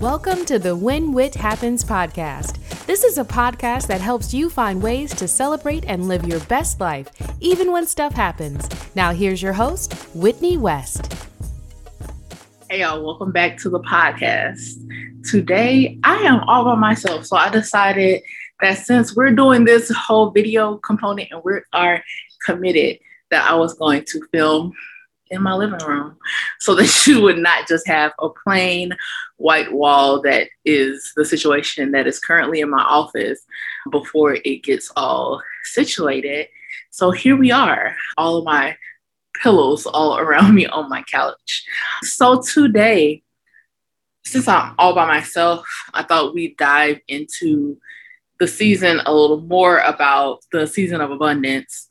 Welcome to the When Whit Happens podcast. This is a podcast that helps you find ways to celebrate and live your best life, even when stuff happens. Now, here's your host, Whitney West. Hey, y'all, welcome back to the podcast. Today, I am all by myself. So I decided that since we're doing this whole video component and we are committed, that I was going to film in my living room so that you would not just have a plain white wall that is the situation that is currently in my office before it gets all situated. So here we are, all of my pillows all around me on my couch. So today, since I'm all by myself, I thought we'd dive into the season a little more about the season of abundance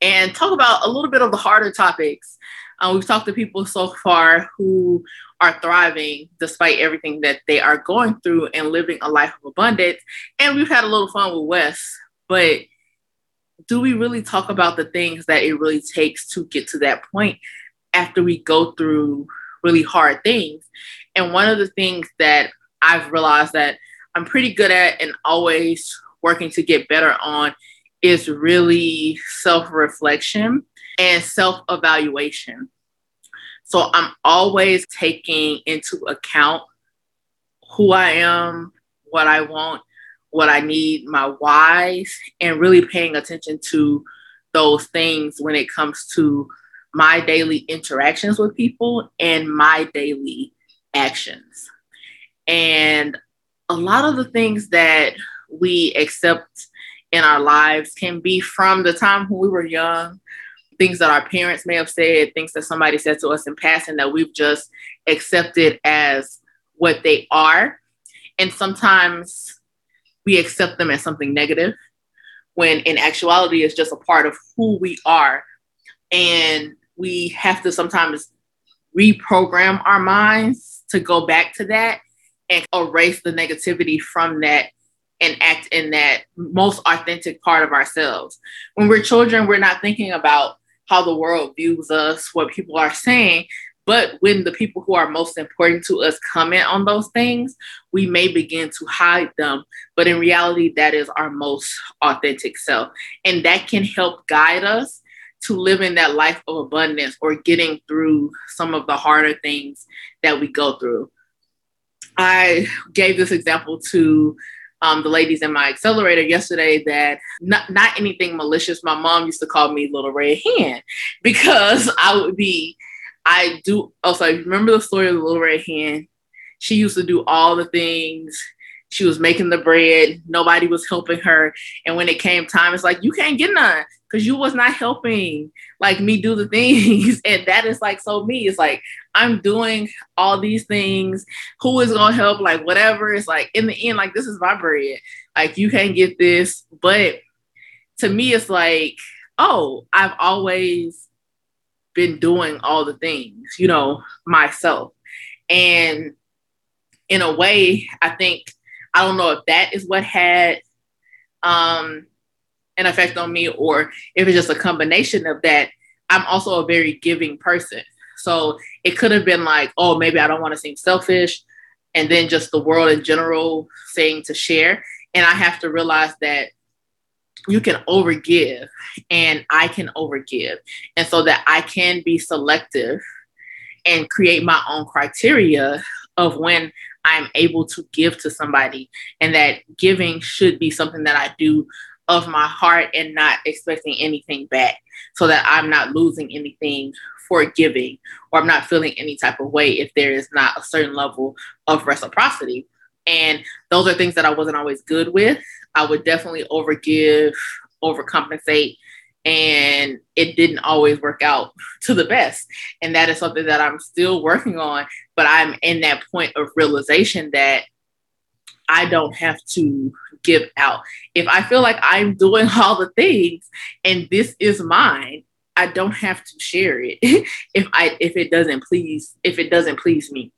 and talk about a little bit of the harder topics. Uh, we've talked to people so far who are thriving despite everything that they are going through and living a life of abundance. And we've had a little fun with Wes, but do we really talk about the things that it really takes to get to that point after we go through really hard things? And one of the things that I've realized that I'm pretty good at and always working to get better on is really self reflection and self evaluation. So I'm always taking into account who I am, what I want, what I need, my whys, and really paying attention to those things when it comes to my daily interactions with people and my daily actions. And a lot of the things that we accept in our lives can be from the time when we were young, things that our parents may have said, things that somebody said to us in passing that we've just accepted as what they are. And sometimes we accept them as something negative when in actuality it's just a part of who we are. And we have to sometimes reprogram our minds to go back to that and erase the negativity from that and act in that most authentic part of ourselves. When we're children, we're not thinking about how the world views us, what people are saying. But when the people who are most important to us comment on those things, we may begin to hide them. But in reality, that is our most authentic self. And that can help guide us to living that life of abundance or getting through some of the harder things that we go through. I gave this example to um, the ladies in my accelerator yesterday that not, not anything malicious. My mom used to call me Little Red Hen because I would be, I do, also, oh, remember the story of the Little Red Hen? She used to do all the things. She was making the bread. Nobody was helping her. And when it came time, it's like, you can't get none because you was not helping like me do the things. and that is like so me. It's like I'm doing all these things. Who is gonna help? Like whatever. It's like in the end, like this is my bread. Like you can't get this. But to me, it's like, oh, I've always been doing all the things, you know, myself. And in a way, I think I don't know if that is what had um an effect on me or if it's just a combination of that. I'm also a very giving person. So it could have been like, oh, maybe I don't want to seem selfish. And then just the world in general saying to share. And I have to realize that you can overgive and I can overgive. And so that I can be selective and create my own criteria of when I'm able to give to somebody. And that giving should be something that I do of my heart and not expecting anything back so that I'm not losing anything for giving or I'm not feeling any type of way if there is not a certain level of reciprocity. And those are things that I wasn't always good with. I would definitely overgive, overcompensate, and it didn't always work out to the best. And that is something that I'm still working on, but I'm in that point of realization that I don't have to give out. If I feel like I'm doing all the things and this is mine, I don't have to share it if I if it doesn't please if it doesn't please me.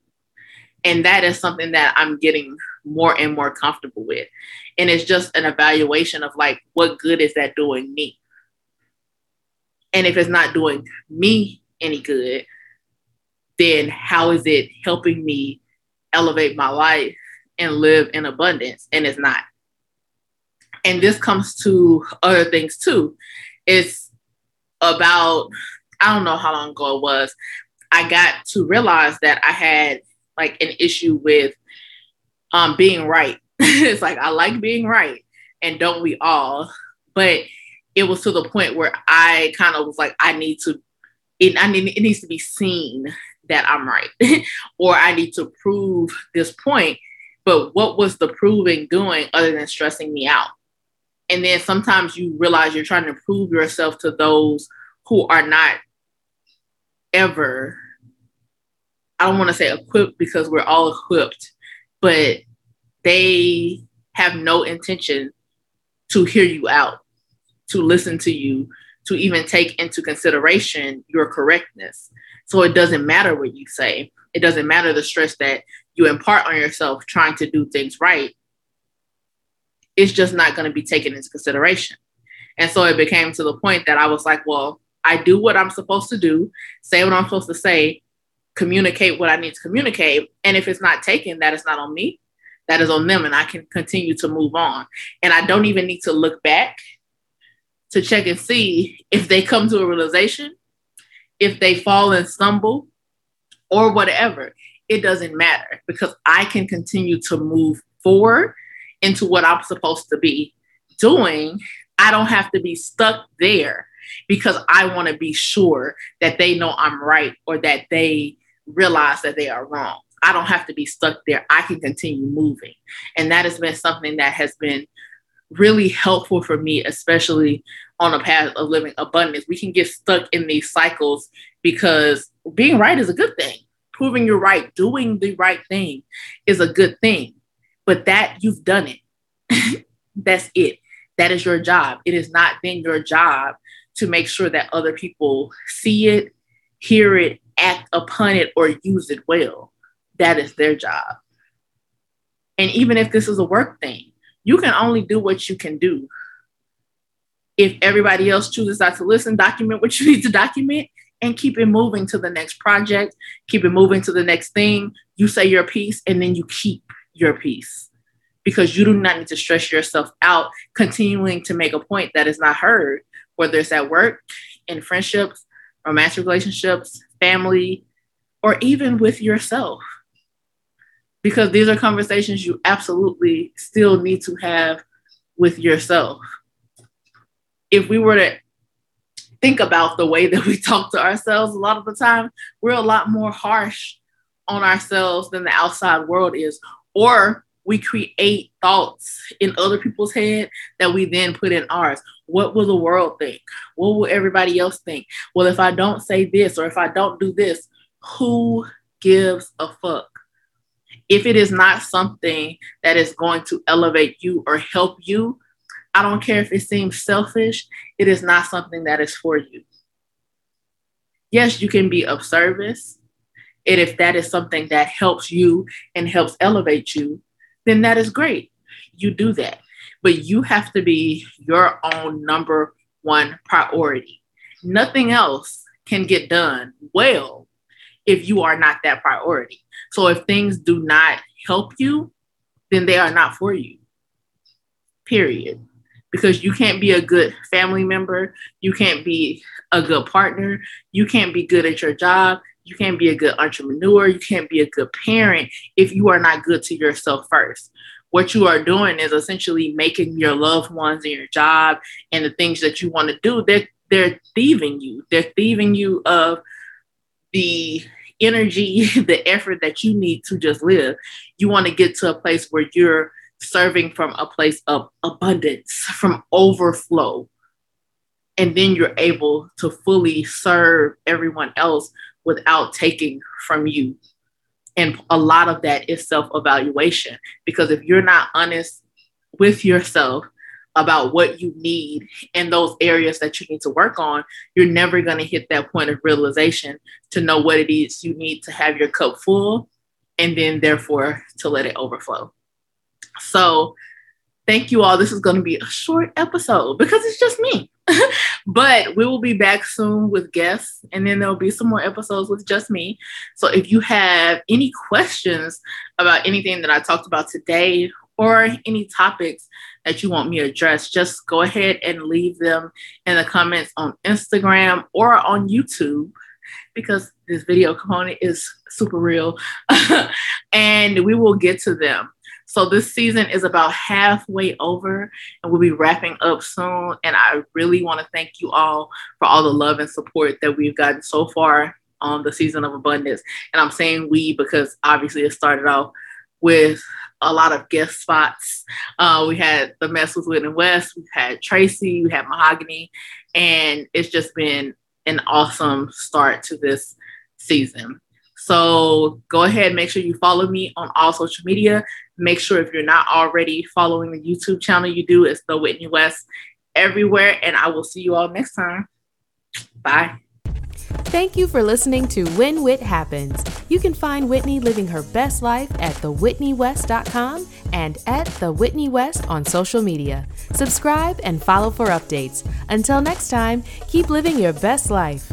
And that is something that I'm getting more and more comfortable with. And it's just an evaluation of like what good is that doing me? And if it's not doing me any good, then how is it helping me elevate my life and live in abundance, and it's not. And this comes to other things too. It's about, I don't know how long ago it was, I got to realize that I had like an issue with um, being right. it's like I like being right, and don't we all? But it was to the point where I kind of was like, I need to, it, I need, it needs to be seen that I'm right, or I need to prove this point. But what was the proving doing other than stressing me out? And then sometimes you realize you're trying to prove yourself to those who are not ever, I don't want to say equipped because we're all equipped, but they have no intention to hear you out, to listen to you, to even take into consideration your correctness. So it doesn't matter what you say. It doesn't matter the stress that you impart on yourself trying to do things right. It's just not going to be taken into consideration. And so it became to the point that I was like, well, I do what I'm supposed to do, say what I'm supposed to say, communicate what I need to communicate. And if it's not taken, that is not on me that is on them and I can continue to move on. And I don't even need to look back to check and see if they come to a realization, if they fall and stumble, or whatever. It doesn't matter because I can continue to move forward into what I'm supposed to be doing. I don't have to be stuck there because I want to be sure that they know I'm right or that they realize that they are wrong. I don't have to be stuck there. I can continue moving. And that has been something that has been really helpful for me, especially on a path of living abundance. We can get stuck in these cycles because being right is a good thing. Proving you're right, doing the right thing is a good thing. But that you've done it. That's it. That is your job. It is not then your job to make sure that other people see it, hear it, act upon it, or use it well that is their job. And even if this is a work thing, you can only do what you can do. If everybody else chooses not to listen, document what you need to document and keep it moving to the next project, keep it moving to the next thing. You say your piece and then you keep your piece because you do not need to stress yourself out continuing to make a point that is not heard, whether it's at work, in friendships, romantic relationships, family, or even with yourself because these are conversations you absolutely still need to have with yourself. If we were to think about the way that we talk to ourselves, a lot of the time we're a lot more harsh on ourselves than the outside world is. Or we create thoughts in other people's head that we then put in ours. What will the world think? What will everybody else think? Well, if I don't say this or if I don't do this, who gives a fuck? if it is not something that is going to elevate you or help you, I don't care if it seems selfish, it is not something that is for you. Yes, you can be of service. And if that is something that helps you and helps elevate you, then that is great. You do that. But you have to be your own number one priority. Nothing else can get done well if you are not that priority. So if things do not help you, then they are not for you. Period. Because you can't be a good family member, you can't be a good partner, you can't be good at your job, you can't be a good entrepreneur, you can't be a good parent if you are not good to yourself first. What you are doing is essentially making your loved ones and your job and the things that you want to do, they're, they're thieving you. They're thieving you of the energy, the effort that you need to just live. You want to get to a place where you're serving from a place of abundance, from overflow. And then you're able to fully serve everyone else without taking from you. And a lot of that is self evaluation because if you're not honest with yourself about what you need in those areas that you need to work on, you're never going to hit that point of realization to know what it is you need to have your cup full and then therefore to let it overflow. So, thank you all. This is going to be a short episode because it's just me. but we will be back soon with guests, and then there'll be some more episodes with just me. So if you have any questions about anything that I talked about today or any topics that you want me to address, just go ahead and leave them in the comments on Instagram or on YouTube because this video component is super real and we will get to them. So this season is about halfway over and we'll be wrapping up soon. And I really want to thank you all for all the love and support that we've gotten so far on the season of abundance. And I'm saying we because obviously it started off with a lot of guest spots. Uh, we had the mess with Whitney West, we've had Tracy, we had Mahogany, and it's just been an awesome start to this season. So go ahead, make sure you follow me on all social media. Make sure if you're not already following the YouTube channel, you do. It's the Whitney West everywhere. And I will see you all next time. Bye. Thank you for listening to When Whit Happens. You can find Whitney living her best life at thewhitneywest.com and at The Whitney West on social media. Subscribe and follow for updates. Until next time, keep living your best life.